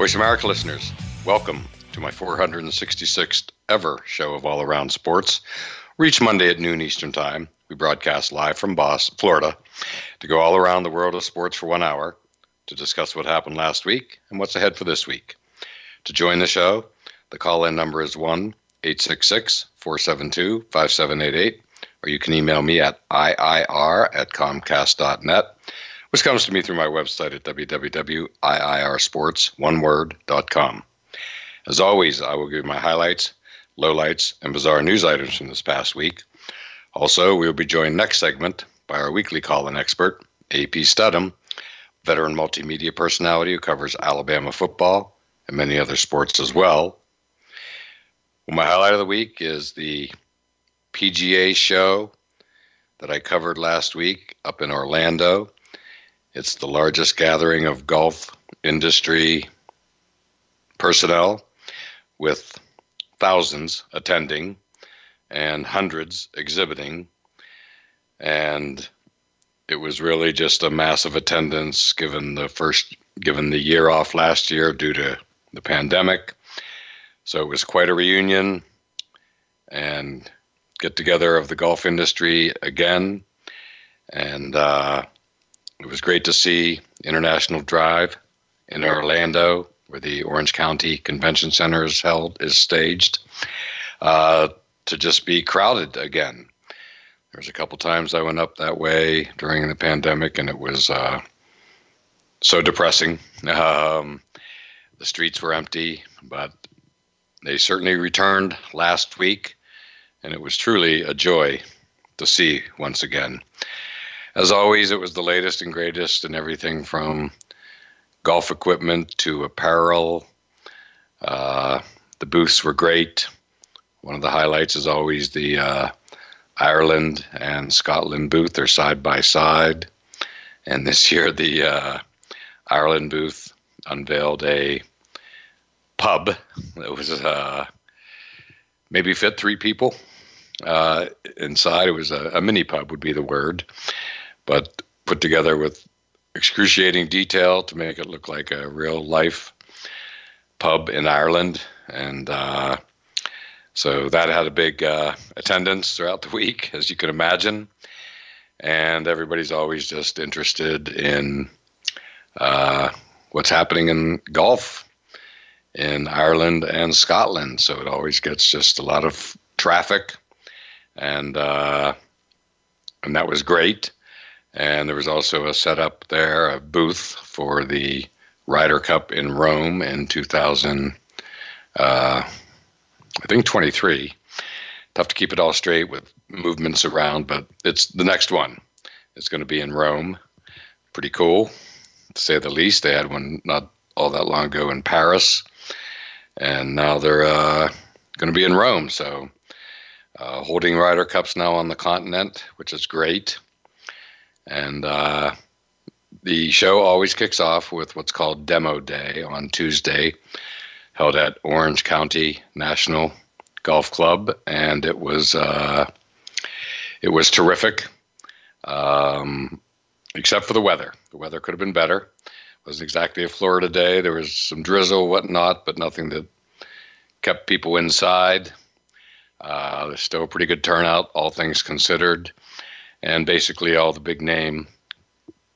Voice America listeners, welcome to my 466th ever show of All Around Sports. Reach Monday at noon Eastern Time. We broadcast live from Boston, Florida, to go all around the world of sports for one hour to discuss what happened last week and what's ahead for this week. To join the show, the call in number is 1 866 472 5788, or you can email me at IIR at Comcast.net which comes to me through my website at www.iirsports.com. As always, I will give my highlights, lowlights, and bizarre news items from this past week. Also, we will be joined next segment by our weekly call-in expert, AP Steadham, veteran multimedia personality who covers Alabama football and many other sports as well. well my highlight of the week is the PGA show that I covered last week up in Orlando. It's the largest gathering of golf industry personnel with thousands attending and hundreds exhibiting. And it was really just a massive attendance given the first given the year off last year due to the pandemic. So it was quite a reunion and get together of the golf industry again. And uh, it was great to see International Drive in Orlando, where the Orange County Convention Center is held, is staged, uh, to just be crowded again. There was a couple times I went up that way during the pandemic, and it was uh, so depressing. Um, the streets were empty, but they certainly returned last week, and it was truly a joy to see once again as always, it was the latest and greatest and everything from golf equipment to apparel. Uh, the booths were great. One of the highlights is always the uh, Ireland and Scotland booth. They're side by side. And this year, the uh, Ireland booth unveiled a pub that was uh, maybe fit three people uh, inside. It was a, a, mini pub, would be the word but put together with excruciating detail to make it look like a real life pub in Ireland. And uh, so that had a big uh, attendance throughout the week, as you can imagine. And everybody's always just interested in uh, what's happening in golf in Ireland and Scotland. So it always gets just a lot of traffic, and uh, and that was great. And there was also a setup there, a booth for the Ryder Cup in Rome in 2000, uh, I think 23. Tough to keep it all straight with movements around, but it's the next one. It's going to be in Rome. Pretty cool, to say the least. They had one not all that long ago in Paris, and now they're uh, going to be in Rome. So, uh, holding Ryder Cups now on the continent, which is great. And uh, the show always kicks off with what's called Demo Day on Tuesday, held at Orange County National Golf Club, and it was uh, it was terrific, um, except for the weather. The weather could have been better. It wasn't exactly a Florida day. There was some drizzle, whatnot, but nothing that kept people inside. Uh, there's still a pretty good turnout, all things considered and basically all the big name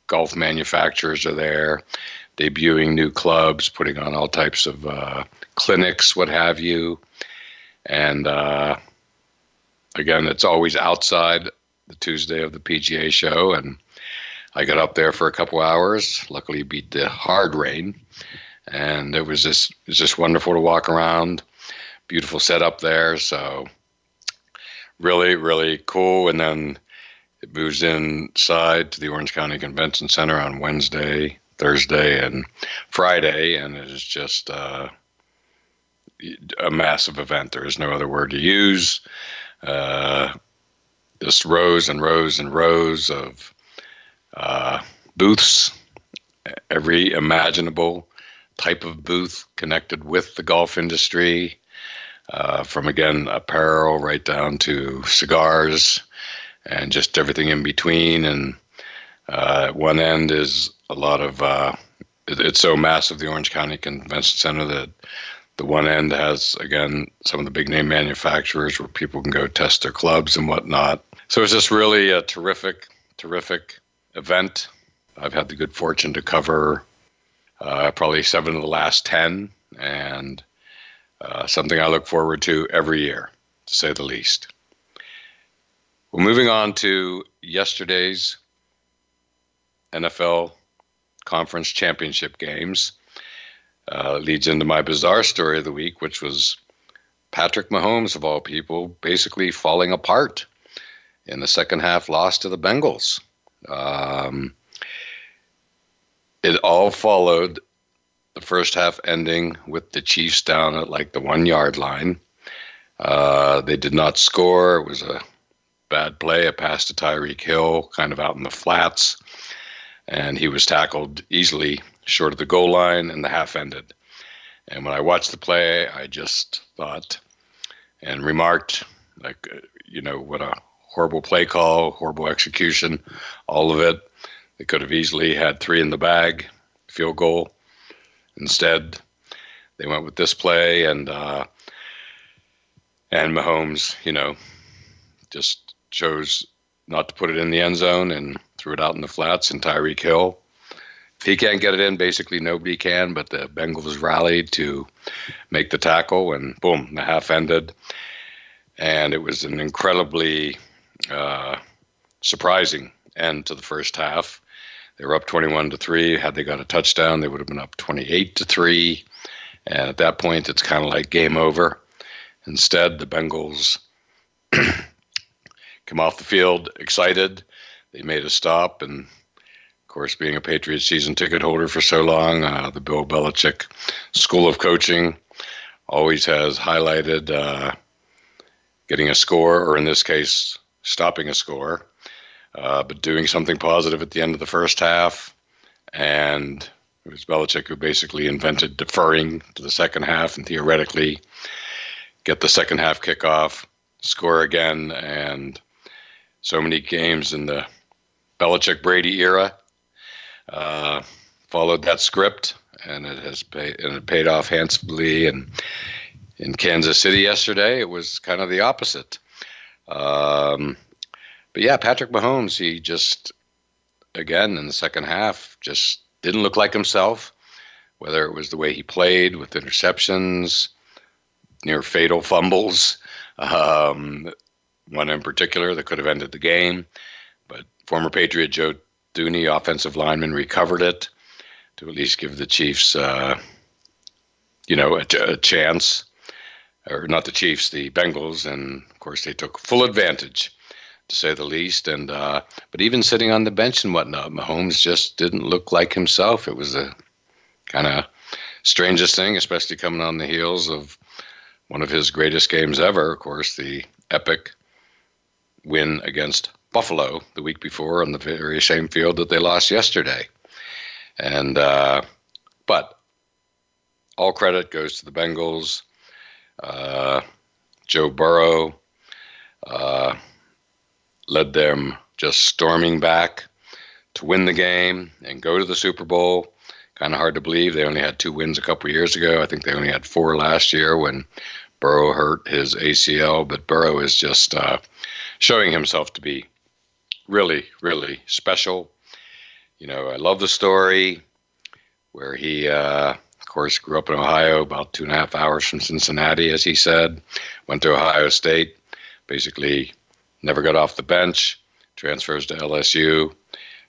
golf manufacturers are there, debuting new clubs, putting on all types of uh, clinics, what have you. And uh, again, it's always outside the Tuesday of the PGA show, and I got up there for a couple hours. Luckily, beat the hard rain, and it was just it was just wonderful to walk around. Beautiful setup there, so really really cool. And then it moves inside to the Orange County Convention Center on Wednesday, Thursday, and Friday, and it is just uh, a massive event. There is no other word to use. Uh, just rows and rows and rows of uh, booths, every imaginable type of booth connected with the golf industry, uh, from again apparel right down to cigars and just everything in between. And uh, one end is a lot of uh, it, it's so massive, the Orange County Convention Center, that the one end has again some of the big name manufacturers where people can go test their clubs and whatnot. So it's just really a terrific, terrific event. I've had the good fortune to cover uh, probably seven of the last ten, and uh, something I look forward to every year, to say the least. Well, moving on to yesterday's NFL conference championship games uh, leads into my bizarre story of the week, which was Patrick Mahomes, of all people, basically falling apart in the second half loss to the Bengals. Um, it all followed the first half ending with the Chiefs down at like the one yard line. Uh, they did not score. It was a bad play, a pass to Tyreek Hill, kind of out in the flats and he was tackled easily short of the goal line, and the half ended. And when I watched the play, I just thought and remarked, like, you know, what a horrible play call, horrible execution, all of it. They could have easily had three in the bag, field goal. Instead, they went with this play, and uh, and Mahomes, you know, just chose not to put it in the end zone and threw it out in the flats. And Tyreek Hill, if he can't get it in, basically nobody can. But the Bengals rallied to make the tackle, and boom, the half ended. And it was an incredibly uh, surprising end to the first half. They were up 21 to 3. Had they got a touchdown, they would have been up 28 to 3. And at that point, it's kind of like game over. Instead, the Bengals come off the field excited. They made a stop, and of course, being a Patriots season ticket holder for so long, uh, the Bill Belichick School of Coaching always has highlighted uh, getting a score, or in this case, stopping a score, uh, but doing something positive at the end of the first half. And it was Belichick who basically invented deferring to the second half and theoretically get the second half kickoff, score again, and so many games in the Belichick Brady era. Uh, followed that script, and it has paid and it paid off handsomely. And in Kansas City yesterday, it was kind of the opposite. Um, but yeah, Patrick Mahomes, he just again in the second half just didn't look like himself. Whether it was the way he played with interceptions, near fatal fumbles, um, one in particular that could have ended the game. But former Patriot Joe Thuney, offensive lineman, recovered it to at least give the Chiefs, uh, you know, a, a, chance. Or not the Chiefs, the Bengals, and of course they took full advantage, to say the least. And uh, but even sitting on the bench and whatnot, Mahomes just didn't look like himself. It was a kind of strangest thing, especially coming on the heels of one of his greatest games ever, of course, the epic win against Buffalo the week before on the very same field that they lost yesterday. And uh, but all credit goes to the Bengals. Uh, Joe Burrow uh, led them just storming back to win the game and go to the Super Bowl. Kind of hard to believe they only had two wins a couple years ago. I think they only had four last year when Burrow hurt his ACL. But Burrow is just uh, showing himself to be really, really special. You know, I love the story where he, uh, of course, grew up in Ohio, about two and a half hours from Cincinnati, as he said, went to Ohio State, basically never got off the bench, transfers to LSU,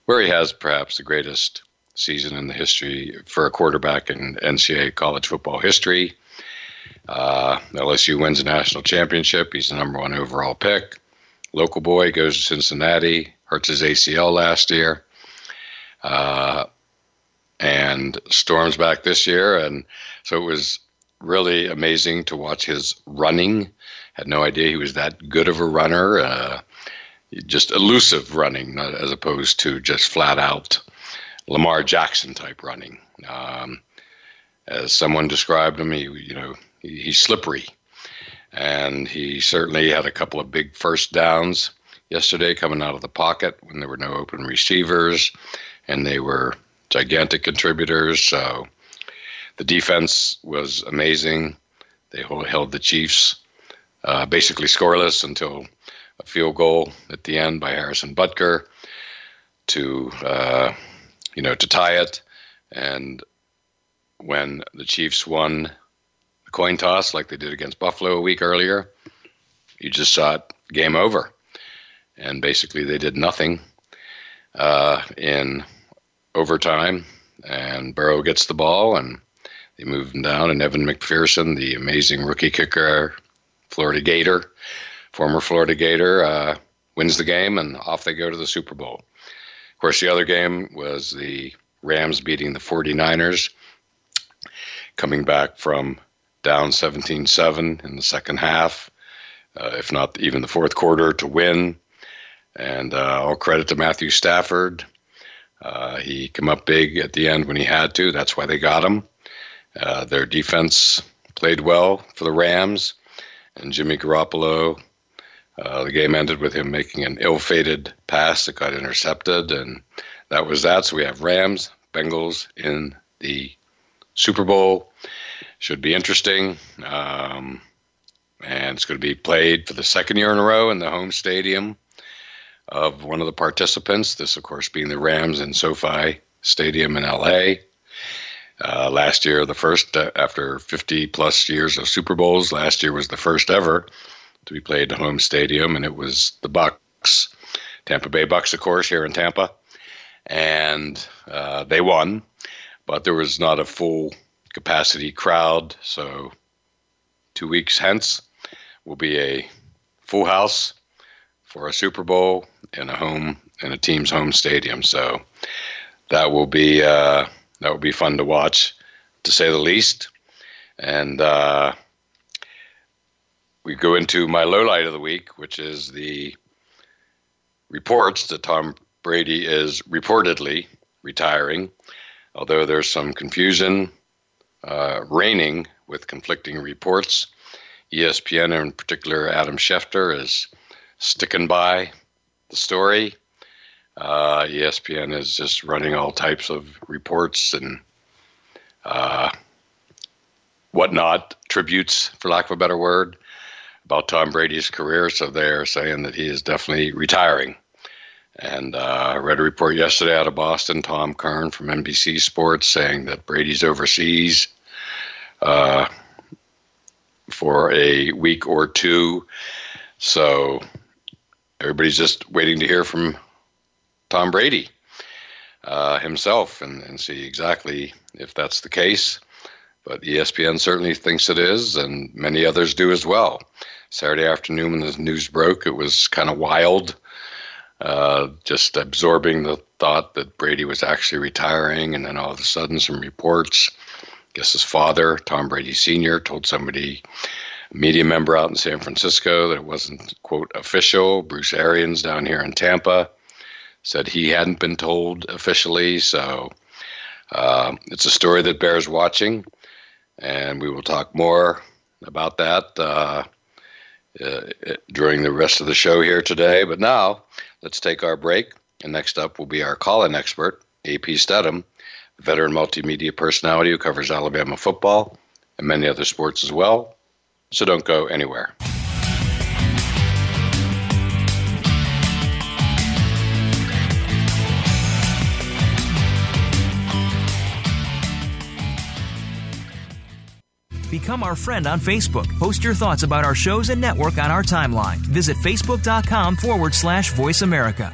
where he has perhaps the greatest season in the history for a quarterback in NCAA college football history. Uh, LSU wins a national championship. He's the number one overall pick local boy goes to Cincinnati, hurts his ACL last year, uh, and storms back this year. And so it was really amazing to watch his running. Had no idea he was that good of a runner. Uh, just elusive running, as opposed to just flat out Lamar Jackson type running. Um, as someone described him, he you know he, he's slippery, and he certainly had a couple of big first downs yesterday coming out of the pocket when there were no open receivers, and they were gigantic contributors. So the defense was amazing. They held the Chiefs uh, basically scoreless until a field goal at the end by Harrison Butker to uh, you know to tie it. And when the Chiefs won coin toss like they did against Buffalo a week earlier, you just saw it game over. And basically, they did nothing uh, in overtime. And Burrow gets the ball, and they move him down. And Evan McPherson, the amazing rookie kicker, Florida Gator, former Florida Gator, uh, wins the game, and off they go to the Super Bowl. Of course, the other game was the Rams beating the 49ers coming back from down 17 7 in the second half, uh, if not even the fourth quarter, to win. And uh, all credit to Matthew Stafford. Uh, he came up big at the end when he had to. That's why they got him. Uh, their defense played well for the Rams, and Jimmy Garoppolo. Uh, the game ended with him making an ill-fated pass that got intercepted, and that was that. So we have Rams, Bengals in the Super Bowl. Should be interesting. Um, and it's going to be played for the second year in a row in the home stadium of one of the participants. This, of course, being the Rams in SoFi Stadium in LA. Uh, last year, the first uh, after 50 plus years of Super Bowls, last year was the first ever to be played at home stadium, and it was the Bucs, Tampa Bay Bucs, of course, here in Tampa, and uh, they won but there was not a full capacity crowd. So, two weeks hence will be a full house for a Super Bowl in a home in a team's home stadium. So, that will be uh, that will be fun to watch, to say the least. And uh, we go into my low light of the week, which is the reports that Tom Brady is reportedly retiring although there's some confusion uh, reigning with conflicting reports. ESPN, in particular, Adam Schefter, is sticking by the story. Uh, ESPN is just running all types of reports and uh, whatnot, tributes, for lack of a better word, about Tom Brady's career. So they're saying that he is definitely retiring. And uh, I read a report yesterday out of Boston, Tom Curran from NBC Sports, saying that Brady's overseas uh, for a week or two. So everybody's just waiting to hear from Tom Brady uh, himself and, and see exactly if that's the case. But ESPN certainly thinks it is, and many others do as well. Saturday afternoon, when the news broke, it was kind of wild uh, just absorbing the thought that Brady was actually retiring, and then all of a sudden, some reports. Guess his father, Tom Brady Sr., told somebody, a media member out in San Francisco, that it wasn't, quote, official. Bruce Arians down here in Tampa said he hadn't been told officially. So uh, it's a story that bears watching, and we will talk more about that uh, uh, during the rest of the show here today. But now, Let's take our break. And next up will be our call in expert, AP Steadham, veteran multimedia personality who covers Alabama football and many other sports as well. So don't go anywhere. Become our friend on Facebook. Post your thoughts about our shows and network on our timeline. Visit facebook.com forward slash voice America.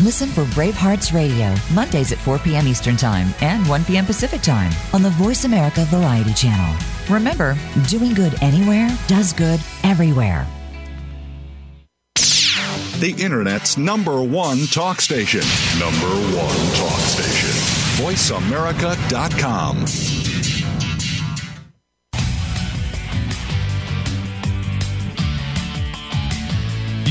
Listen for Bravehearts Radio, Mondays at 4 p.m. Eastern Time and 1 p.m. Pacific Time on the Voice America Variety Channel. Remember, doing good anywhere does good everywhere. The Internet's number one talk station. Number one talk station. VoiceAmerica.com.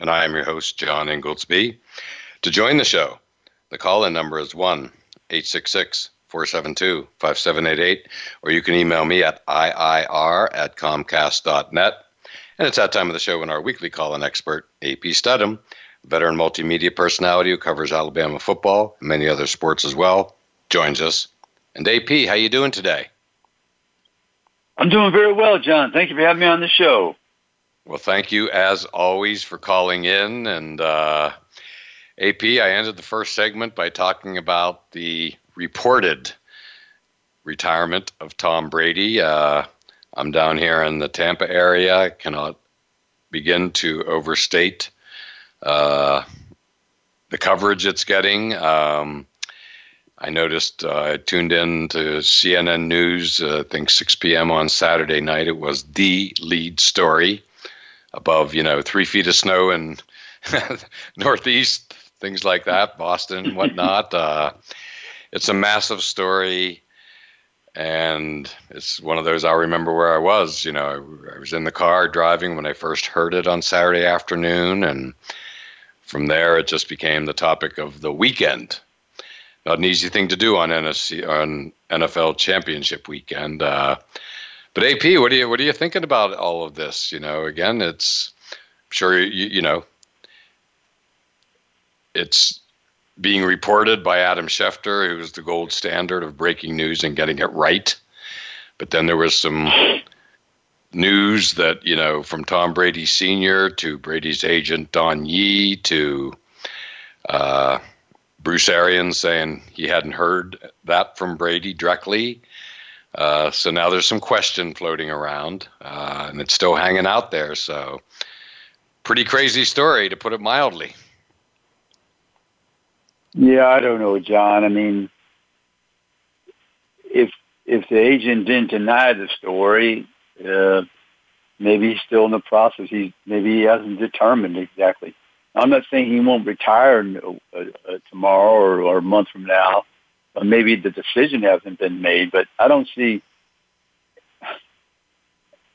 and I am your host, John Ingoldsby. To join the show, the call in number is 1 866 472 5788, or you can email me at IIR at Comcast.net. And it's that time of the show when our weekly call in expert, AP Steadham, veteran multimedia personality who covers Alabama football and many other sports as well, joins us. And AP, how you doing today? I'm doing very well, John. Thank you for having me on the show. Well, thank you as always for calling in. And uh, AP, I ended the first segment by talking about the reported retirement of Tom Brady. Uh, I'm down here in the Tampa area. I cannot begin to overstate uh, the coverage it's getting. Um, I noticed uh, I tuned in to CNN News, uh, I think 6 p.m. on Saturday night. It was the lead story above, you know, three feet of snow in Northeast, things like that, Boston, whatnot. Uh, it's a massive story. And it's one of those I'll remember where I was. You know, I, I was in the car driving when I first heard it on Saturday afternoon. And from there, it just became the topic of the weekend not an easy thing to do on NFC on NFL Championship weekend. Uh, but AP, what are you what are you thinking about all of this? You know, again, it's I'm sure you you know it's being reported by Adam Schefter, who's the gold standard of breaking news and getting it right. But then there was some news that you know from Tom Brady Sr. to Brady's agent Don Yee to uh, Bruce Arians saying he hadn't heard that from Brady directly. Uh, so now there's some question floating around, uh, and it's still hanging out there. So, pretty crazy story, to put it mildly. Yeah, I don't know, John. I mean, if if the agent didn't deny the story, uh, maybe he's still in the process. He maybe he hasn't determined exactly I'm not saying he won't retire uh, uh, tomorrow or, or a month from now. Maybe the decision hasn't been made, but I don't see.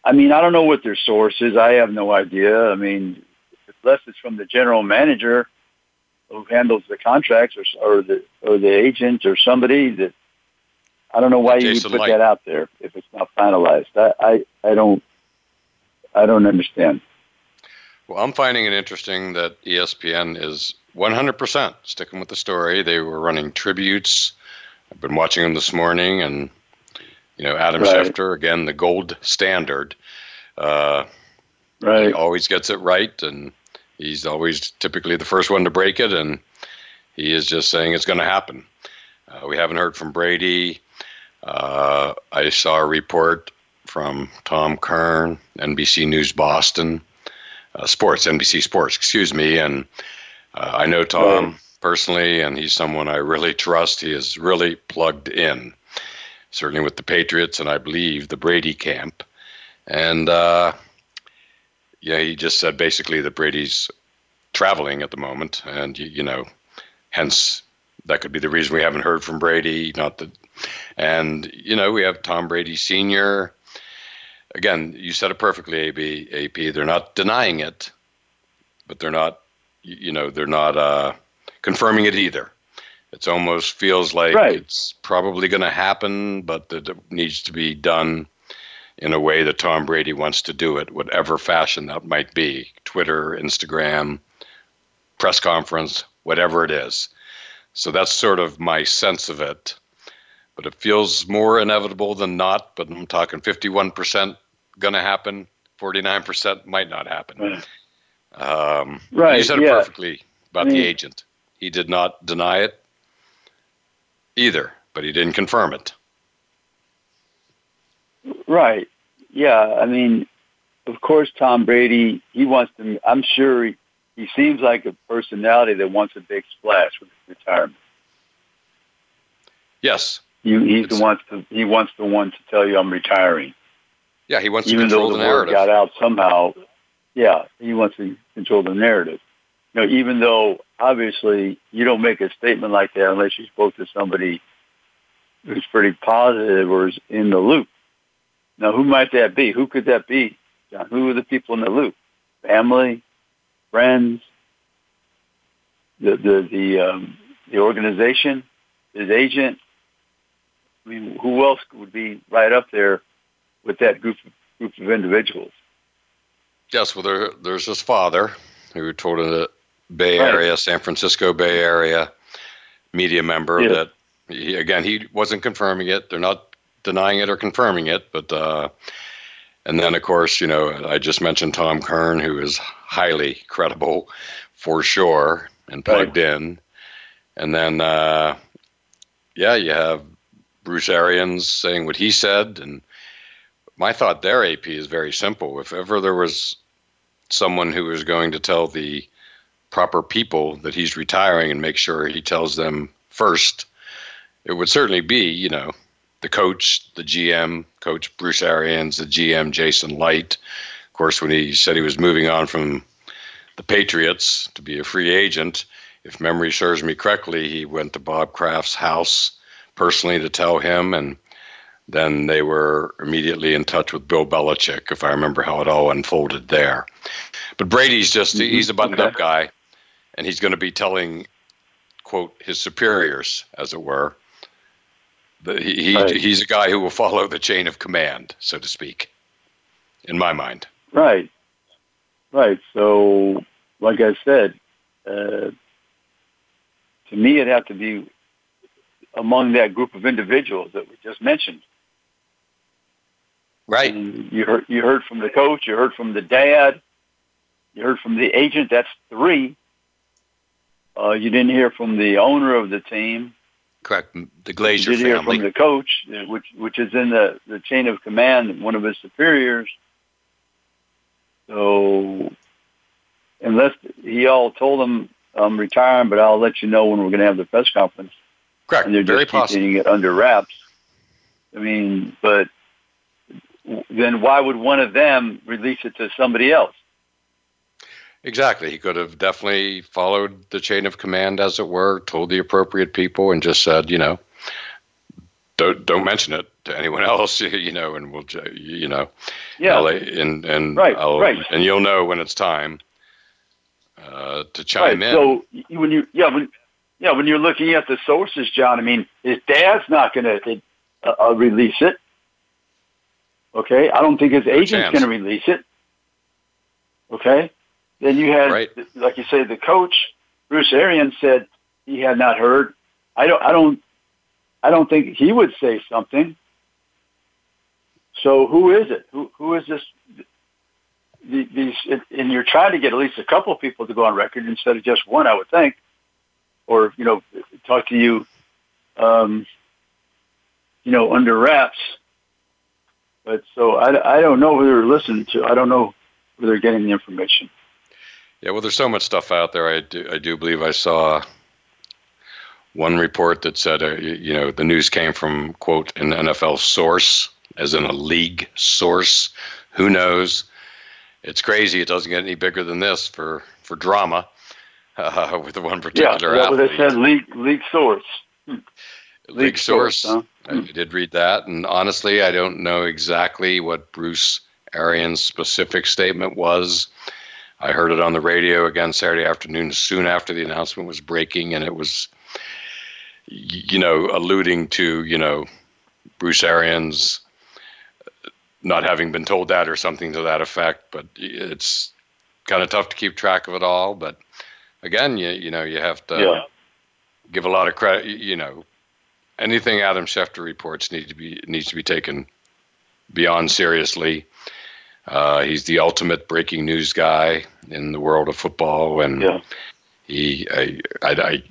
I mean, I don't know what their source is. I have no idea. I mean, unless it's from the general manager who handles the contracts or, or the or the agent or somebody that I don't know why Jason you would put Licht. that out there if it's not finalized. I, I I don't I don't understand. Well, I'm finding it interesting that ESPN is 100% sticking with the story. They were running tributes. I've been watching him this morning, and you know, Adam right. Schefter again, the gold standard. Uh, right. He always gets it right, and he's always typically the first one to break it, and he is just saying it's going to happen. Uh, we haven't heard from Brady. Uh, I saw a report from Tom Curran, NBC News Boston, uh, Sports, NBC Sports, excuse me, and uh, I know Tom personally, and he's someone I really trust. He is really plugged in, certainly with the Patriots, and I believe the Brady camp. And uh, yeah, he just said basically that Brady's traveling at the moment, and you, you know, hence that could be the reason we haven't heard from Brady. Not that, and you know, we have Tom Brady Senior. Again, you said it perfectly, AB. AP. They're not denying it, but they're not, you know, they're not uh, confirming it either. It almost feels like right. it's probably going to happen, but that it needs to be done in a way that Tom Brady wants to do it, whatever fashion that might be Twitter, Instagram, press conference, whatever it is. So that's sort of my sense of it. But it feels more inevitable than not. But I'm talking 51% going to happen, 49% might not happen. Right. Um, right. You said it yeah. perfectly about I mean, the agent. He did not deny it either, but he didn't confirm it. Right. Yeah. I mean, of course, Tom Brady, he wants to, I'm sure he, he seems like a personality that wants a big splash with his retirement. Yes. He, he's it's, the wants to, he wants the one to tell you I'm retiring. Yeah, he wants Even to control though the, the narrative. word got out somehow. Yeah, he wants to control the narrative. You know, even though obviously you don't make a statement like that unless you spoke to somebody who's pretty positive or is in the loop. Now, who might that be? Who could that be, John? Who are the people in the loop? Family, friends, the the the um, the organization, his agent. I mean, who else would be right up there with that group of, group of individuals? Yes, well, there, there's his father who told the Bay Area. San Francisco Bay Area media member yeah. that he, again he wasn't confirming it. They're not denying it or confirming it, but uh, and then of course you know I just mentioned Tom Curran, who is highly credible for sure and plugged right. in, and then uh, yeah, you have Bruce Arians saying what he said, and my thought there, AP, is very simple. If ever there was someone who is going to tell the proper people that he's retiring and make sure he tells them first, it would certainly be, you know, the coach, the GM, Coach Bruce Arians, the GM Jason Licht. Of course, when he said he was moving on from the Patriots to be a free agent, if memory serves me correctly, he went to Bob Kraft's house personally to tell him, and then they were immediately in touch with Bill Belichick, if I remember how it all unfolded there. But Brady's just, he's a buttoned okay. up guy, and he's going to be telling, quote, his superiors, as it were. He, he right. he's a guy who will follow the chain of command, so to speak, in my mind. Right. Right. So, like I said, uh, to me, it'd have to be among that group of individuals that we just mentioned. Right. And you heard you heard from the coach, you heard from the dad, you heard from the agent. That's three. Uh, you didn't hear from the owner of the team. Correct. The Glazer you did family. hear from the coach, which which is in the, the chain of command, one of his superiors. So, unless he all told him I'm retiring, but I'll let you know when we're going to have the press conference. Correct. And they're Very just possible. keeping it under wraps. I mean, but then why would one of them release it to somebody else? Exactly. He could have definitely followed the chain of command, as it were, told the appropriate people, and just said, you know, don't don't mention it to anyone else, you know, and we'll, you know, Yeah. And and Right, I'll, right. and you'll know when it's time uh, to chime right. in. So when you yeah when yeah when you're looking at the sources, John, I mean his dad's not going to uh, uh, release it. Okay, I don't think his agent's going to release it. Okay, then you had, Right. like you say, the coach Bruce Arians said he had not heard. I don't. I don't. I don't think he would say something. So who is it? Who who is this? These and you're trying to get at least a couple of people to go on record instead of just one, I would think, or you know, talk to you, um, you know, under wraps. But so I, I don't know who they're listening to. I don't know where they're getting the information. Yeah, well, there's so much stuff out there. I do, I do believe I saw one report that said, uh, you, know, the news came from quote an NFL source, as in a league source. Who knows? It's crazy. It doesn't get any bigger than this for for drama uh, with the one particular that's what athlete. they said. League league source. league, league source. source, huh? I did read that, and honestly, I don't know exactly what Bruce Arians' specific statement was. I heard it on the radio again Saturday afternoon, soon after the announcement was breaking, and it was, you know, alluding to you know Bruce Arians not having been told that or something to that effect. But it's kind of tough to keep track of it all. But again, you you know you have to yeah. give a lot of credit. You know, anything Adam Schefter reports need to be needs to be taken beyond seriously. Uh, he's the ultimate breaking news guy in the world of football, and Yeah. he I, I, I,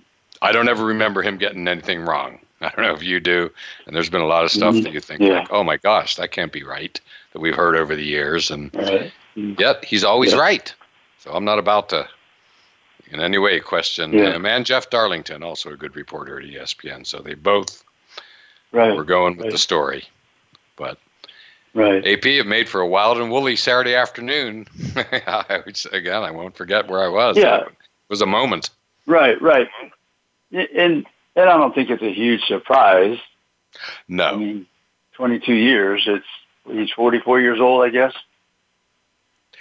I don't ever remember him getting anything wrong. I don't know if you do, and there's been a lot of stuff Mhm. that you think Yeah. like, oh my gosh, that can't be right that we've heard over the years, and Right. yet he's always Yeah. right. So I'm not about to in any way question Yeah. him. And Jeff Darlington, also a good reporter at ESPN. So they both Right. were going with right. the story. But Right. AP have made for a wild and woolly Saturday afternoon. I would say, again, I won't forget where I was. Yeah. It was a moment. Right. Right. And and I don't think it's a huge surprise. No. I mean, 22 years. It's he's 44 years old, I guess. Is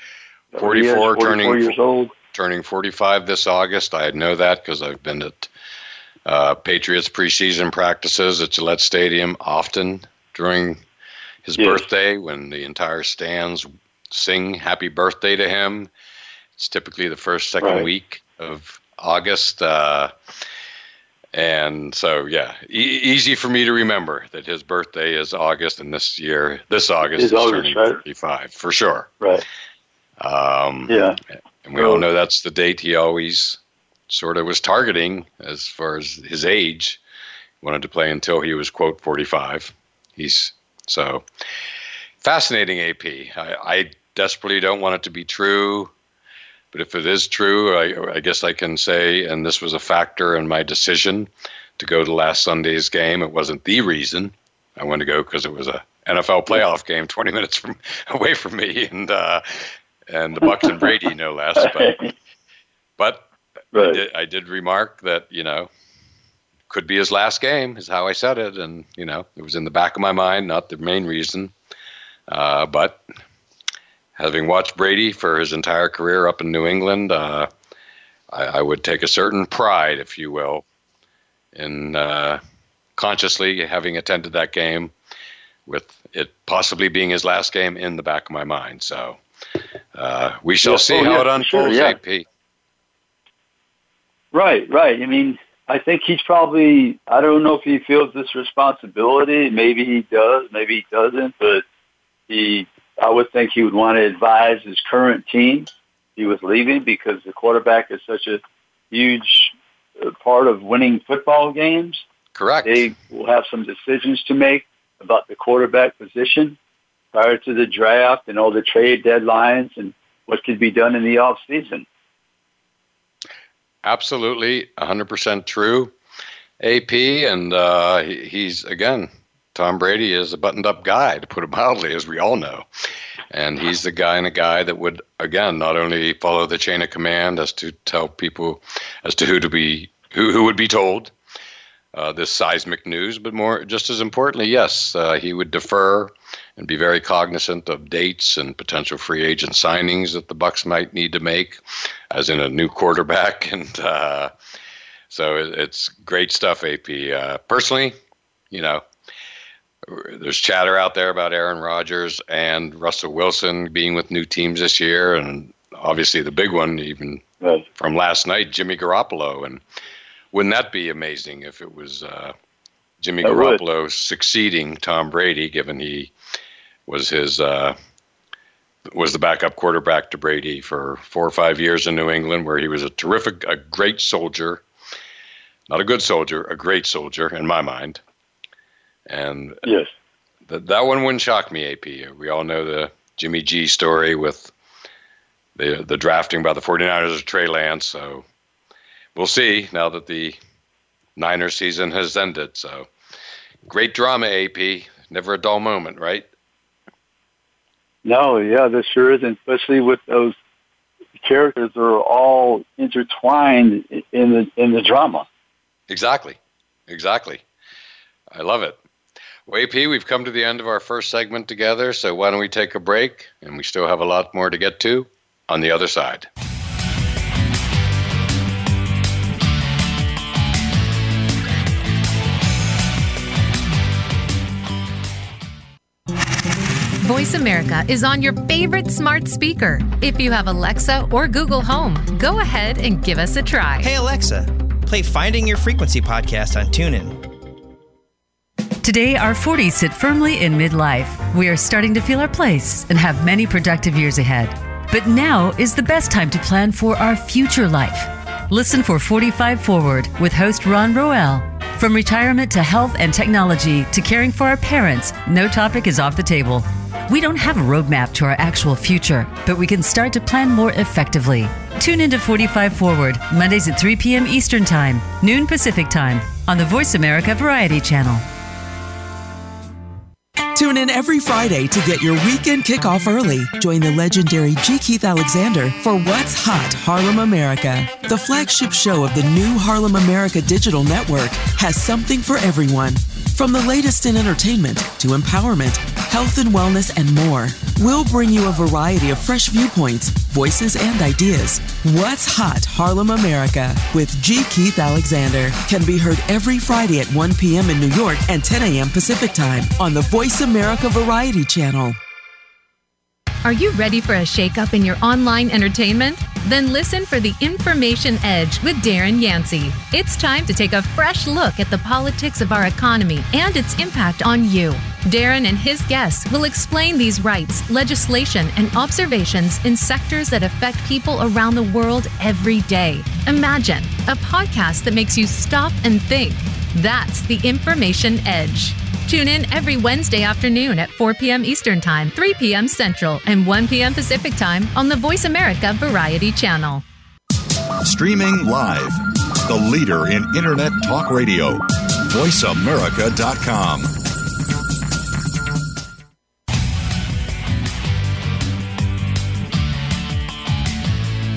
that what he is? 44, 44 turning years old. turning 45 this August. I know that because I've been at uh, Patriots preseason practices at Gillette Stadium often during his Yes. birthday when the entire stands sing happy birthday to him. It's typically the first, second Right. week of August. Uh, and so, yeah, e- easy for me to remember that his birthday is August, and this year, this August, Is August, turning right? 35 for sure. Right. Um, Yeah. and we all know that's the date he always sort of was targeting as far as his age. Wanted to play until he was quote 45. He's so fascinating. AP. I, I desperately don't want it to be true, but if it is true, I, I guess I can say, and this was a factor in my decision to go to last Sunday's game. It wasn't the reason I wanted to go because it was a NFL playoff game, 20 minutes from away from me, and uh, and the Bucs and Brady, no less. But but I, did, I did remark that you know could be his last game is how I said it, and you know it was in the back of my mind, not the main reason. Uh, but having watched Brady for his entire career up in New England, uh, I, I would take a certain pride, if you will, in uh, consciously having attended that game, with it possibly being his last game in the back of my mind. So uh, we shall Yeah. see Oh, how yeah, it for sure, unfolds. yeah. AP. Right, right. I mean, I think he's probably, I don't know if he feels this responsibility. Maybe he does, maybe he doesn't, but he, I would think he would want to advise his current team he was leaving because the quarterback is such a huge uh, part of winning football games. Correct. They will have some decisions to make about the quarterback position prior to the draft and all the trade deadlines and what could be done in the off season. Absolutely, 100% true. AP, and uh, he- he's, again, Tom Brady is a buttoned up guy, to put it mildly, as we all know. And he's the guy and a guy that would, again, not only follow the chain of command as to tell people as to who to be, who, who would be told uh, this seismic news, but more, just as importantly, yes, uh, he would defer and be very cognizant of dates and potential free agent signings that the Bucs might need to make, as in a new quarterback. And uh, so it, it's great stuff, AP. Uh, personally, you know, there's chatter out there about Aaron Rodgers and Russell Wilson being with new teams this year, and obviously the big one, even right. from last night, Jimmy Garoppolo. And wouldn't that be amazing if it was uh, Jimmy that Garoppolo would. succeeding Tom Brady, given he was his uh, was the backup quarterback to Brady for four or five years in New England, where he was a terrific, a great soldier, not a good soldier, a great soldier in my mind. And yes, that that one wouldn't shock me. AP, we all know the Jimmy G story with the the drafting by the 49ers of Trey Lance. So we'll see now that the Niners season has ended. So great drama, AP. Never a dull moment, right? No, yeah, this sure is, especially with those characters that are all intertwined in the in the drama. Exactly, exactly. I love it. Well, AP, we've come to the end of our first segment together, so why don't we take a break? And we still have a lot more to get to on the other side. Voice America is on your favorite smart speaker. If you have Alexa or Google Home, go ahead and give us a try. Hey, Alexa, play Finding Your Frequency podcast on TuneIn. Today, our 40s sit firmly in midlife. We are starting to feel our place and have many productive years ahead. But now is the best time to plan for our future life. Listen for 45 Forward with host Ron Roel. From retirement to health and technology to caring for our parents, no topic is off the table. We don't have a roadmap to our actual future, but we can start to plan more effectively. Tune into 45 Forward, Mondays at 3 p.m. Eastern Time, noon Pacific Time, on the Voice America Variety Channel. Tune in every Friday to get your weekend kickoff early. Join the legendary G. Keith Alexander for What's Hot Harlem America. The flagship show of the new Harlem America Digital Network has something for everyone. From the latest in entertainment to empowerment, health and wellness, and more, we'll bring you a variety of fresh viewpoints, voices, and ideas. What's Hot Harlem America with G. Keith Alexander can be heard every Friday at 1 p.m. in New York and 10 a.m. Pacific Time on the Voice America Variety Channel. Are you ready for a shakeup in your online entertainment? Then listen for the Information Edge with Darren Yancey. It's time to take a fresh look at the politics of our economy and its impact on you. Darren and his guests will explain these rights, legislation, and observations in sectors that affect people around the world every day. Imagine a podcast that makes you stop and think. That's the Information Edge. Tune in every Wednesday afternoon at 4 p.m. Eastern Time, 3 p.m. Central, and 1 p.m. Pacific Time on the Voice America Variety Channel. Streaming live, the leader in Internet Talk Radio, voiceamerica.com.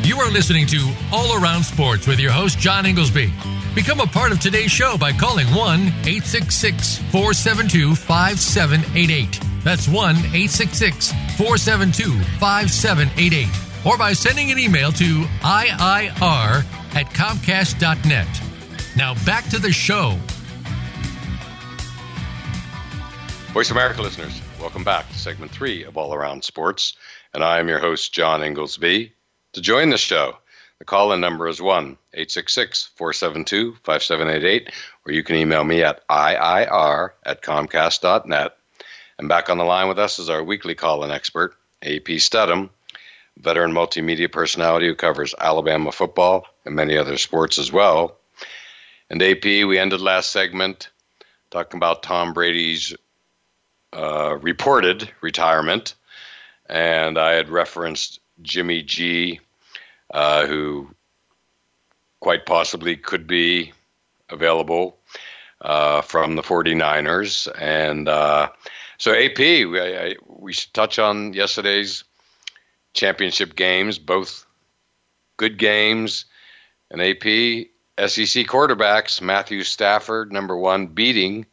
You are listening to All Around Sports with your host, John Ingoldsby. Become a part of today's show by calling 1 866 472 5788. That's 1 866 472 5788. Or by sending an email to IIR at Comcast.net. Now back to the show. Voice America listeners, welcome back to segment three of All Around Sports. And I am your host, John Ingoldsby. To join the show, the call in number is 1 866 472 5788, or you can email me at IIR at Comcast.net. And back on the line with us is our weekly call in expert, AP Steadham, veteran multimedia personality who covers Alabama football and many other sports as well. And AP, we ended last segment talking about Tom Brady's uh, reported retirement. And I had referenced Jimmy G uh, who quite possibly could be available uh, from the 49ers. And uh, so, AP, we, I, we should touch on yesterday's championship games, both good games. And AP, SEC quarterbacks, Matthew Stafford, number one, beating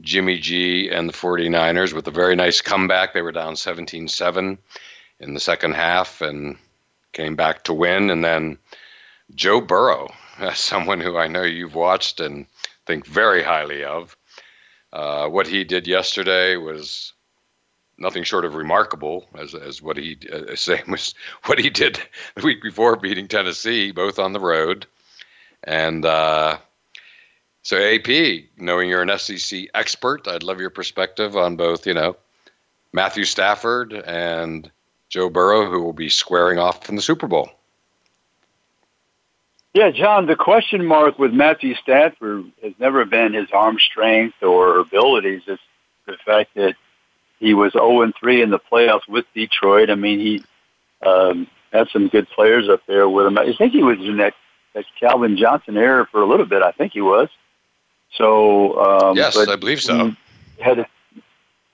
Jimmy G and the 49ers with a very nice comeback. They were down 17 7 in the second half and came back to win. And then Joe Burrow, someone who I know you've watched and think very highly of. Uh, what he did yesterday was nothing short of remarkable as as what he uh, same was what he did the week before beating Tennessee both on the road and uh, so AP knowing you're an SEC expert I'd love your perspective on both you know Matthew Stafford and Joe Burrow who will be squaring off in the Super Bowl. Yeah, John, the question mark with Matthew Stafford has never been his arm strength or abilities. It's the fact that he was 0 3 in the playoffs with Detroit. I mean, he um, had some good players up there with him. I think he was in that, that Calvin Johnson era for a little bit. I think he was. So um, yes, I believe so. Had a,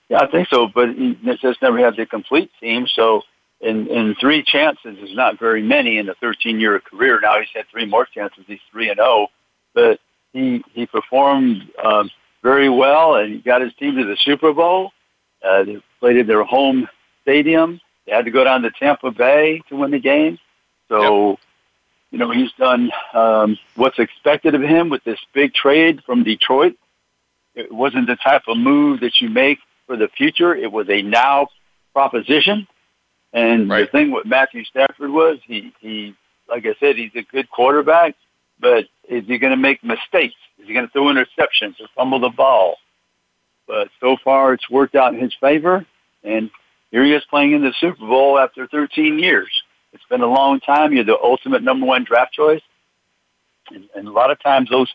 yeah, I think so. But he just never had the complete team. So in in three chances is not very many in a 13 year career. Now he's had three more chances. He's three and zero, oh. but he he performed um, very well and he got his team to the Super Bowl. Uh, they played at their home stadium. They had to go down to Tampa Bay to win the game. So, yep. you know, he's done um, what's expected of him with this big trade from Detroit. It wasn't the type of move that you make for the future. It was a now proposition. And right. the thing with Matthew Stafford was he, he, like I said, he's a good quarterback, but is he going to make mistakes? Is he going to throw interceptions or fumble the ball? But so far, it's worked out in his favor, and here he is playing in the Super Bowl after 13 years. It's been a long time. You're the ultimate number one draft choice, and, and a lot of times those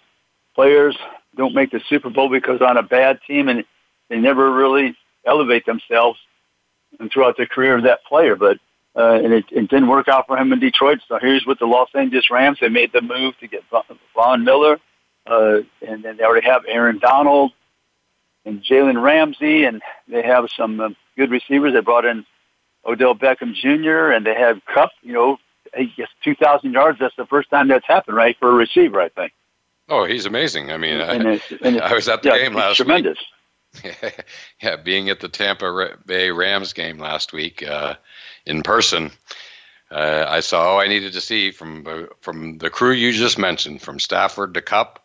players don't make the Super Bowl because on a bad team, and they never really elevate themselves and throughout the career of that player. But uh, and it, it didn't work out for him in Detroit. So here's with the Los Angeles Rams. They made the move to get Von Miller, uh, and then they already have Aaron Donald and Jalen Ramsey, and they have some uh, good receivers. They brought in Odell Beckham Jr. and they have Kupp. You know, I guess 2,000 yards. That's the first time that's happened, right, for a receiver, I think. Oh, he's amazing. I mean, and I, it's, and it's, I was at the yeah, game last tremendous. week. yeah, being at the Tampa Bay Rams game last week uh, in person, uh, I saw all I needed to see from uh, from the crew you just mentioned, from Stafford to Kupp,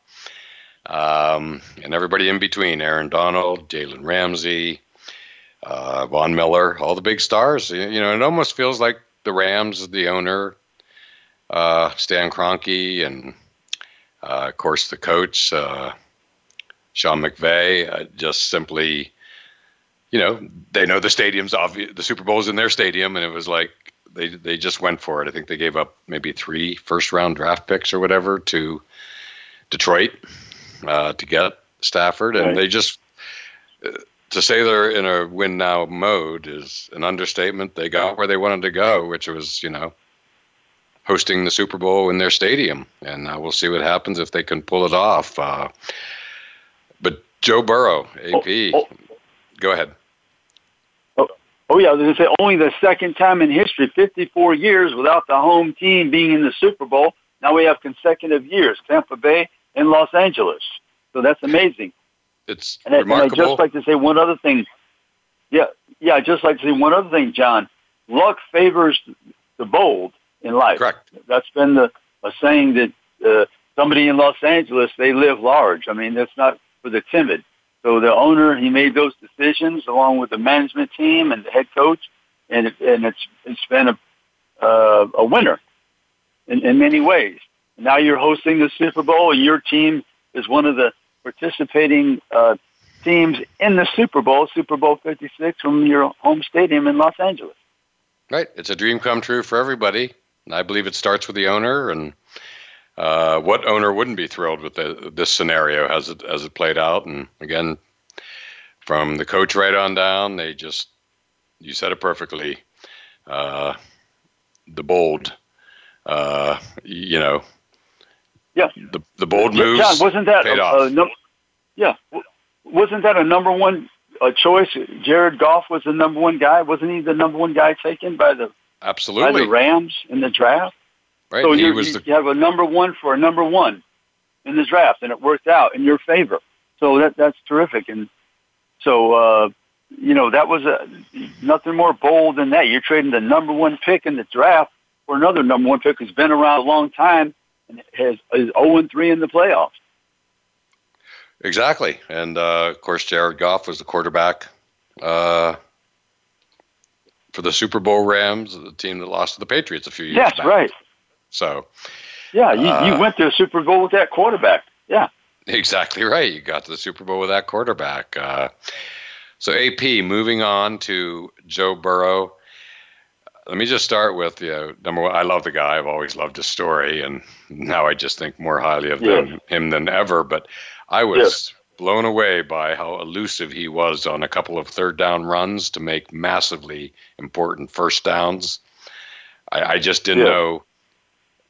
um, and everybody in between: Aaron Donald, Jalen Ramsey, uh, Von Miller, all the big stars. You know, it almost feels like the Rams, the owner, uh, Stan Kroenke, and of course the coach. Sean McVay, uh, just simply, you know, they know the stadium's obvious. The Super Bowl's in their stadium, and it was like they they just went for it. I think they gave up maybe three first round draft picks or whatever to Detroit uh, to get Stafford, and right. they just. Uh, to say they're in a win now mode is an understatement. They got where they wanted to go, which was, you know, hosting the Super Bowl in their stadium, and uh, we'll see what happens if they can pull it off. Uh, Joe Burrow, AP. Oh, oh. Go ahead. Oh, oh yeah, I was going to say only the second time in history, 54 years without the home team being in the Super Bowl. Now we have consecutive years, Tampa Bay and Los Angeles. So that's amazing. It's and, remarkable. And I'd just like to say one other thing. Yeah, yeah, I'd just like to say one other thing, John. Luck favors the bold in life. Correct. That's been the a saying that uh, somebody in Los Angeles they live large. I mean, that's not for the timid. So the owner, he made those decisions along with the management team and the head coach, and it, and it's it's been a uh, a winner in, in many ways. Now you're hosting the Super Bowl, and your team is one of the participating uh, teams in the Super Bowl, Super Bowl 56, from your home stadium in Los Angeles. Right, it's a dream come true for everybody. And I believe it starts with the owner and uh, what owner wouldn't be thrilled with the, this scenario as it as it played out? And again, from the coach right on down, they just you said it perfectly. Uh, the bold, uh, you know, yeah, the the bold moves. John, wasn't that paid a, off. A, no, yeah, wasn't that a number one uh, choice? Jared Goff was the number one guy. Wasn't he the number one guy taken by the absolutely by the Rams in the draft? Right. So you, the... you have a number one for a number one in the draft, and it worked out in your favor. So that that's terrific. And so uh, you know that was a, nothing more bold than that. You're trading the number one pick in the draft for another number one pick who's been around a long time and has is 0 and 3 in the playoffs. Exactly, and uh, of course Jared Goff was the quarterback uh, for the Super Bowl Rams, the team that lost to the Patriots a few years yes, back. right. So, Yeah, you, Uh, you went to the Super Bowl with that quarterback. Yeah. exactly right. You got to the Super Bowl with that quarterback. Uh, so, AP, moving on to Joe Burrow. Let me just start with you know, number one. I love the guy. I've always loved his story, and now I just think more highly of Yeah. them, him than ever. But I was blown away by how elusive he was on a couple of third down runs to make massively important first downs. I, I just didn't Yeah. know.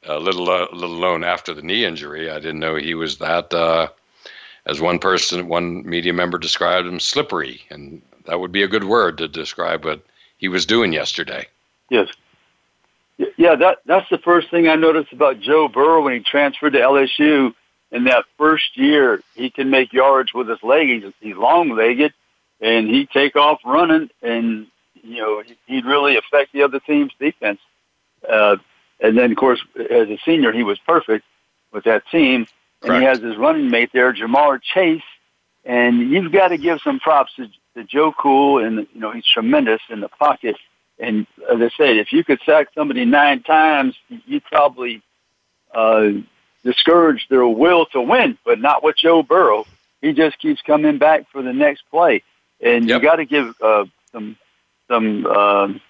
A little, uh, little alone after the knee injury, I didn't know he was that. Uh, as one person, one media member described him, slippery, and that would be a good word to describe what he was doing yesterday. Yes. Yeah, that that's the first thing I noticed about Joe Burrow when he transferred to LSU. In that first year, he can make yards with his leg. He's, he's long-legged, and he'd take off running, and you know he- he'd really affect the other team's defense. Uh, and then, of course, as a senior, he was perfect with that team. And he has his running mate there, Ja'Marr Chase. And you've got to give some props to, to Joe Cool, and you know he's tremendous in the pocket. And as I said, if you could sack somebody nine times, you probably uh, discourage their will to win, but not with Joe Burrow. He just keeps coming back for the next play, and you got to give uh, some some um,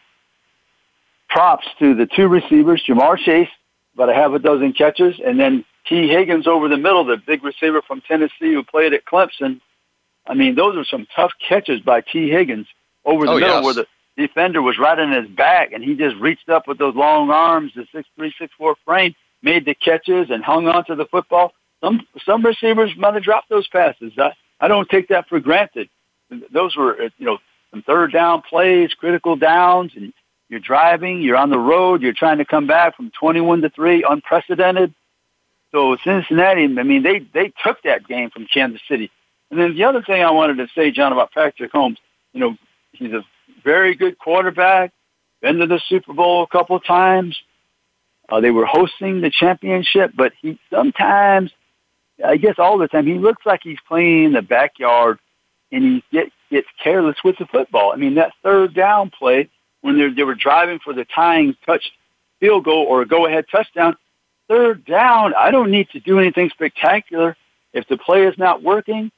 props to the two receivers, Ja'Marr Chase, about a half a dozen catches, and then Tee Higgins over the middle, the big receiver from Tennessee who played at Clemson. I mean, those are some tough catches by Tee Higgins over the Oh, middle yes. where the defender was right in his back, and he just reached up with those long arms, the six three, six four frame, made the catches and hung on to the football. Some some receivers might have dropped those passes. I, I don't take that for granted. Those were you know some third down plays, critical downs, and you're driving, you're on the road, you're trying to come back from 21 to three, unprecedented. So Cincinnati, I mean, they they took that game from Kansas City. And then the other thing I wanted to say, John, about Patrick Mahomes, you know, he's a very good quarterback. Been to the Super Bowl a couple times. Uh, they were hosting the championship, but he sometimes, I guess all the time, he looks like he's playing in the backyard, and he get, gets careless with the football. I mean, that third down play when they they were driving for the tying touch field goal or a go ahead touchdown, third down, I don't need to do anything spectacular. If the play is not working,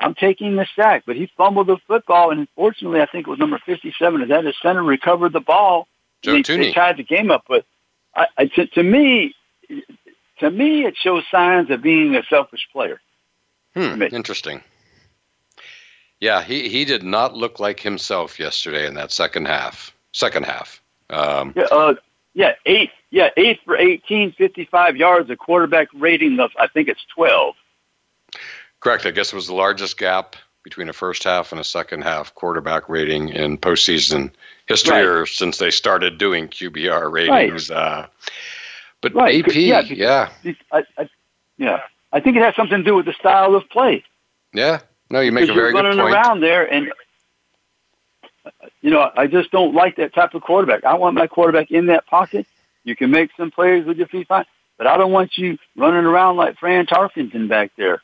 I'm taking the sack. But he fumbled the football, and unfortunately, I think it was number 57. Is that his center recovered the ball? Joe and they, Thuney. they tied the game up. But I, I, to, to me, to me, it shows signs of being a selfish player. Hmm, interesting. Yeah, he, he did not look like himself yesterday in that second half. Second half. Um, Yeah, uh, yeah, eight, yeah, eight for 18, 55 yards. A quarterback rating of I think it's 12. Correct. I guess it was the largest gap between a first half and a second half quarterback rating in postseason history, Right. or since they started doing QBR ratings. Uh, but Right, AP, yeah, yeah, I, I, yeah, I think it has something to do with the style of play. yeah. No, you make a very you're good running point. around there, and you know, I just don't like that type of quarterback. I want my quarterback in that pocket. You can make some plays with your feet fine, but I don't want you running around like Fran Tarkenton back there.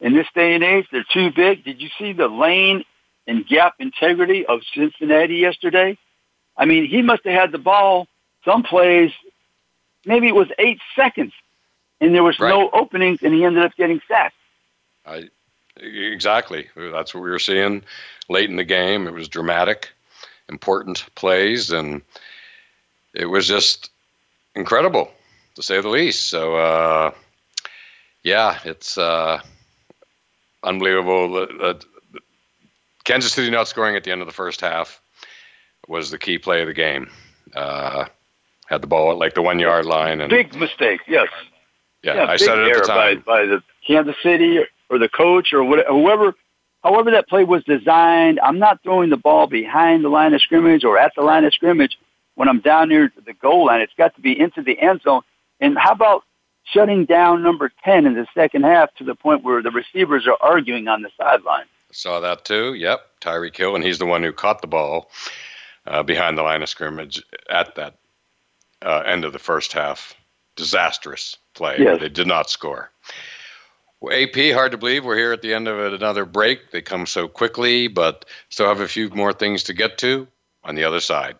In this day and age, they're too big. Did you see the lane and gap integrity of Cincinnati yesterday? I mean, he must have had the ball some plays, maybe it was eight seconds, and there was no openings, and he ended up getting sacked. I, exactly. That's what we were seeing late in the game. It was dramatic, important plays, and it was just incredible, to say the least. So, uh, yeah, it's uh, unbelievable. Uh, Kansas City not scoring at the end of the first half was the key play of the game. Uh, had the ball at like the one yard line, and Big mistake, yes. yeah, I big said it at the time. by, by the Kansas City or, or the coach or whatever, whoever, however that play was designed. I'm not throwing the ball behind the line of scrimmage or at the line of scrimmage when I'm down near the goal line. It's got to be into the end zone. And how about shutting down number 10 in the second half to the point where the receivers are arguing on the sideline? I saw that too. Yep, Tyreek Hill, and he's the one who caught the ball uh, behind the line of scrimmage at that uh, end of the first half. Disastrous play. Yes. They did not score. Well, AP, hard to believe we're here at the end of another break. They come so quickly, but still have a few more things to get to. on the other side.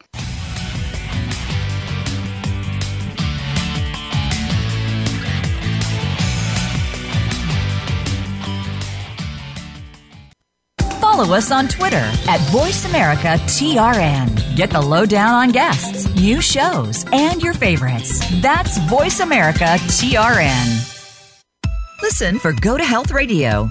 Follow us on Twitter at VoiceAmericaTRN. Get the lowdown on guests, new shows, and your favorites. That's VoiceAmericaTRN. Listen for Go to Health Radio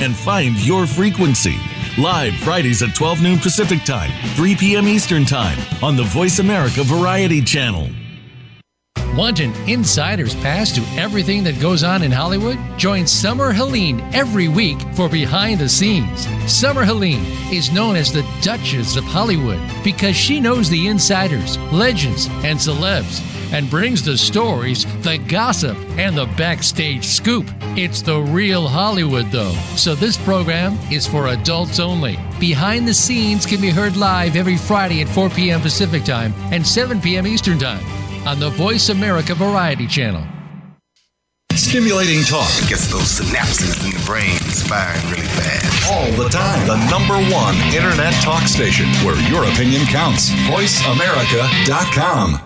and find your frequency. Live Fridays at 12 noon Pacific Time, 3 p.m. Eastern Time on the Voice America Variety Channel. Want an insider's pass to everything that goes on in Hollywood? Join Summer Helene every week for Behind the Scenes. Summer Helene is known as the Duchess of Hollywood because she knows the insiders, legends, and celebs and brings the stories, the gossip, and the backstage scoop. It's the real Hollywood, though. So this program is for adults only. Behind the Scenes can be heard live every Friday at 4 p.m. Pacific Time and 7 p.m. Eastern Time on the Voice America Variety Channel. Stimulating talk gets those synapses in the brain firing really fast. All the time. The number one internet talk station where your opinion counts. VoiceAmerica.com.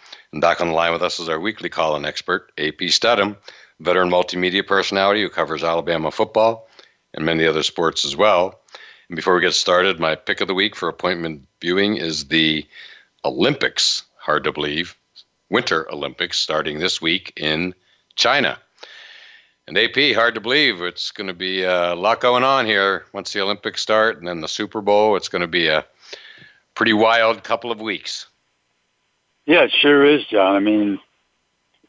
And back on the line with us is our weekly call-in expert, AP Steadham, veteran multimedia personality who covers Alabama football and many other sports as well. And before we get started, my pick of the week for appointment viewing is the Olympics. Hard to believe, Winter Olympics starting this week in China. And AP, hard to believe, it's going to be a lot going on here once the Olympics start, and then the Super Bowl. It's going to be a pretty wild couple of weeks. Yeah, it sure is, John. I mean,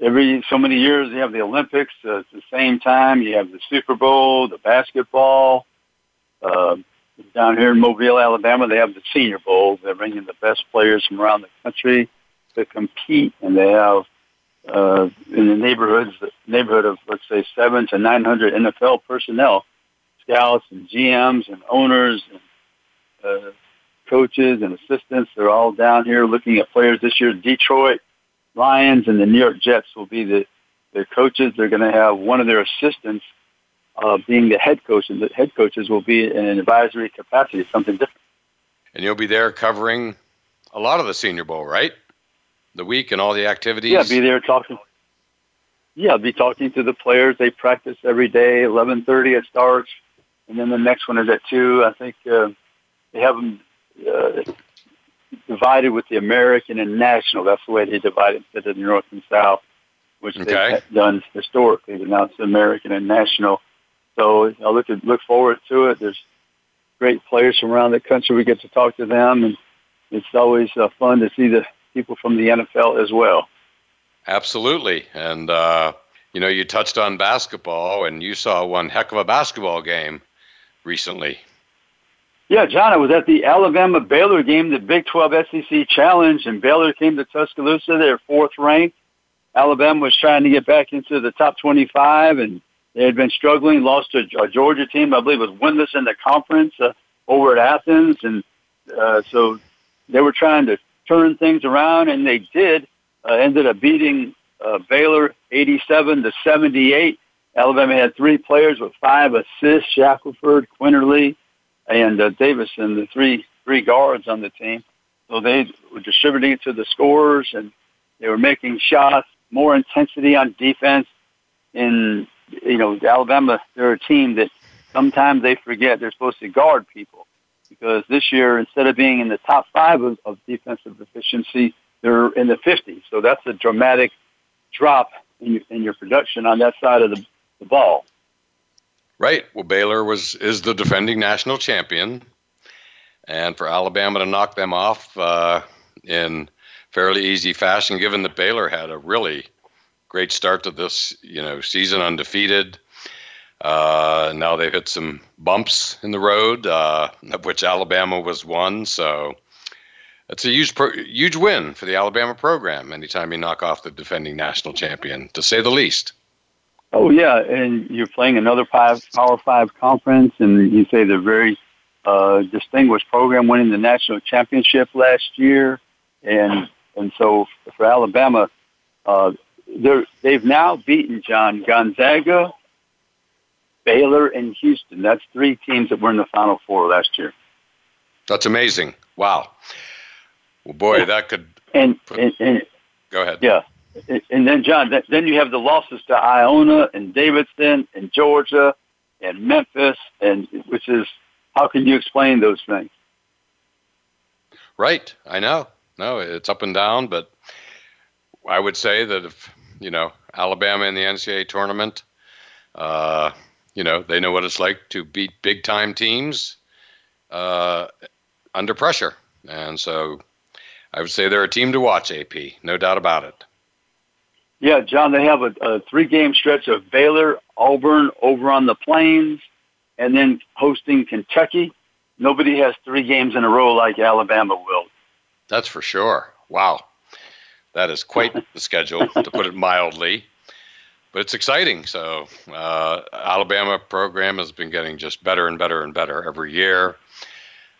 every so many years you have the Olympics uh, at the same time. You have the Super Bowl, the basketball. Uh, down here in Mobile, Alabama, they have the Senior Bowl. They're bringing the best players from around the country to compete, and they have uh, in the neighborhoods, the neighborhood of let's say seven to nine hundred NFL personnel, scouts and GMs and owners and uh, coaches and assistants. They're all down here looking at players this year. Detroit Lions and the New York Jets will be the, the coaches. They're going to have one of their assistants uh, being the head coach, and the head coaches will be in an advisory capacity, something different. And you'll be there covering a lot of the Senior Bowl, right? The week and all the activities. Yeah, be there talking. Yeah, be talking to the players. They practice every day. Eleven thirty it starts, and then the next one is at two. I think uh, they have them uh, divided with the American and National. That's the way they divide it instead of the North and South, which Okay. they've done historically. But now it's American and National. So I look at, look forward to it. There's great players from around the country. We get to talk to them, and it's always uh, fun to see the people from the NFL as well. Absolutely. And, uh, you know, you touched on basketball, and you saw one heck of a basketball game recently. Yeah, John, I was at the Alabama Baylor game, the Big 12 SEC Challenge, and Baylor came to Tuscaloosa. They're fourth ranked. Alabama was trying to get back into the top 25, and They had been struggling, lost to a Georgia team, I believe was winless in the conference uh, over at Athens, and uh, so they were trying to turn things around, and they did. Uh, ended up beating uh, Baylor 87 to 78. Alabama had three players with five assists: Shackelford, Quinerly, and uh, Davis and the three three guards on the team. So they were distributing it to the scorers, and they were making shots, more intensity on defense. In you know, Alabama, they're a team that sometimes they forget they're supposed to guard people because this year, instead of being in the top five of, of defensive efficiency, they're in the 50s. So that's a dramatic drop in your, in your production on that side of the, the ball. Right. Well, Baylor was is the defending national champion, and for Alabama to knock them off uh, in fairly easy fashion, given that Baylor had a really great start to this, you know, season undefeated. Uh, now they've hit some bumps in the road, uh, of which Alabama was one. So it's a huge, pro- huge win for the Alabama program. Anytime you knock off the defending national champion, to say the least. Oh yeah, and you're playing another five, Power Five conference, and you say they're very uh, distinguished program, winning the national championship last year, and and so for Alabama, uh, they're they've now beaten John Gonzaga, Baylor, and Houston. That's three teams that were in the Final Four last year. That's amazing. Wow. Well, boy, that could. And, put, and, and go ahead. Yeah, and then John, then you have the losses to Iona and Davidson and Georgia and Memphis, and which is how can you explain those things? Right, I know. No, it's up and down, but I would say that if you know Alabama in the NCAA tournament, uh, you know they know what it's like to beat big time teams uh, under pressure, and so I would say they're a team to watch. AP, no doubt about it. Yeah, John, they have a, a three game stretch of Baylor, Auburn over on the plains, and then hosting Kentucky. Nobody has three games in a row like Alabama will. That's for sure. Wow. That is quite the schedule, to put it mildly. But it's exciting. So, uh, Alabama program has been getting just better and better and better every year.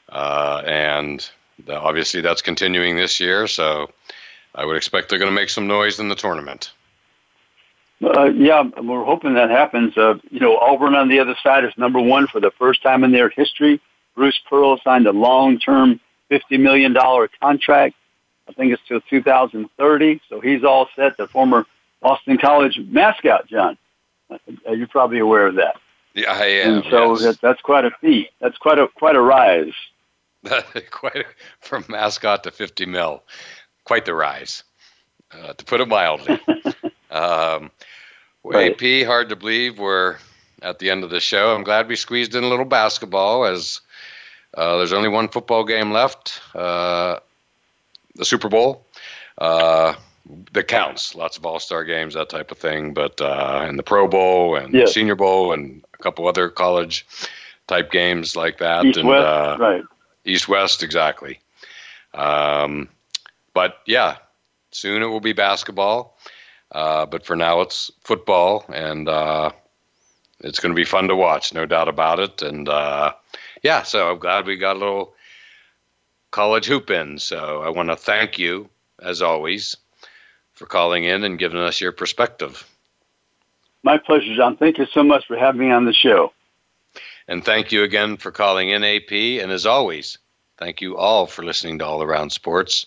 Uh, and the, obviously, that's continuing this year. So, I would expect they're going to make some noise in the tournament. Uh, yeah, we're hoping that happens. Uh, you know, Auburn on the other side is number one for the first time in their history. Bruce Pearl signed a long-term $50 million contract. I think it's till 2030. So he's all set. The former Boston College mascot, John. Uh, you're probably aware of that. Yeah, I am. And so yes. that, that's quite a feat. That's quite a quite a rise. quite a, from mascot to 50 mil quite the rise, uh, to put it mildly. um, right. AP, hard to believe we're at the end of the show. I'm glad we squeezed in a little basketball as uh, there's only one football game left, uh, the Super Bowl. Uh, that counts. Lots of All Star games, that type of thing. But uh, and the Pro Bowl and the Senior Bowl and a couple other college type games like that. East and West, uh, right? East West, exactly. Um, but yeah, soon it will be basketball. Uh, but for now, it's football, and uh, it's going to be fun to watch, no doubt about it. And uh, yeah, so I'm glad we got a little college hoop in. So I want to thank you, as always, for calling in and giving us your perspective. My pleasure, John. Thank you so much for having me on the show. And thank you again for calling in, AP. And as always, thank you all for listening to All Around Sports.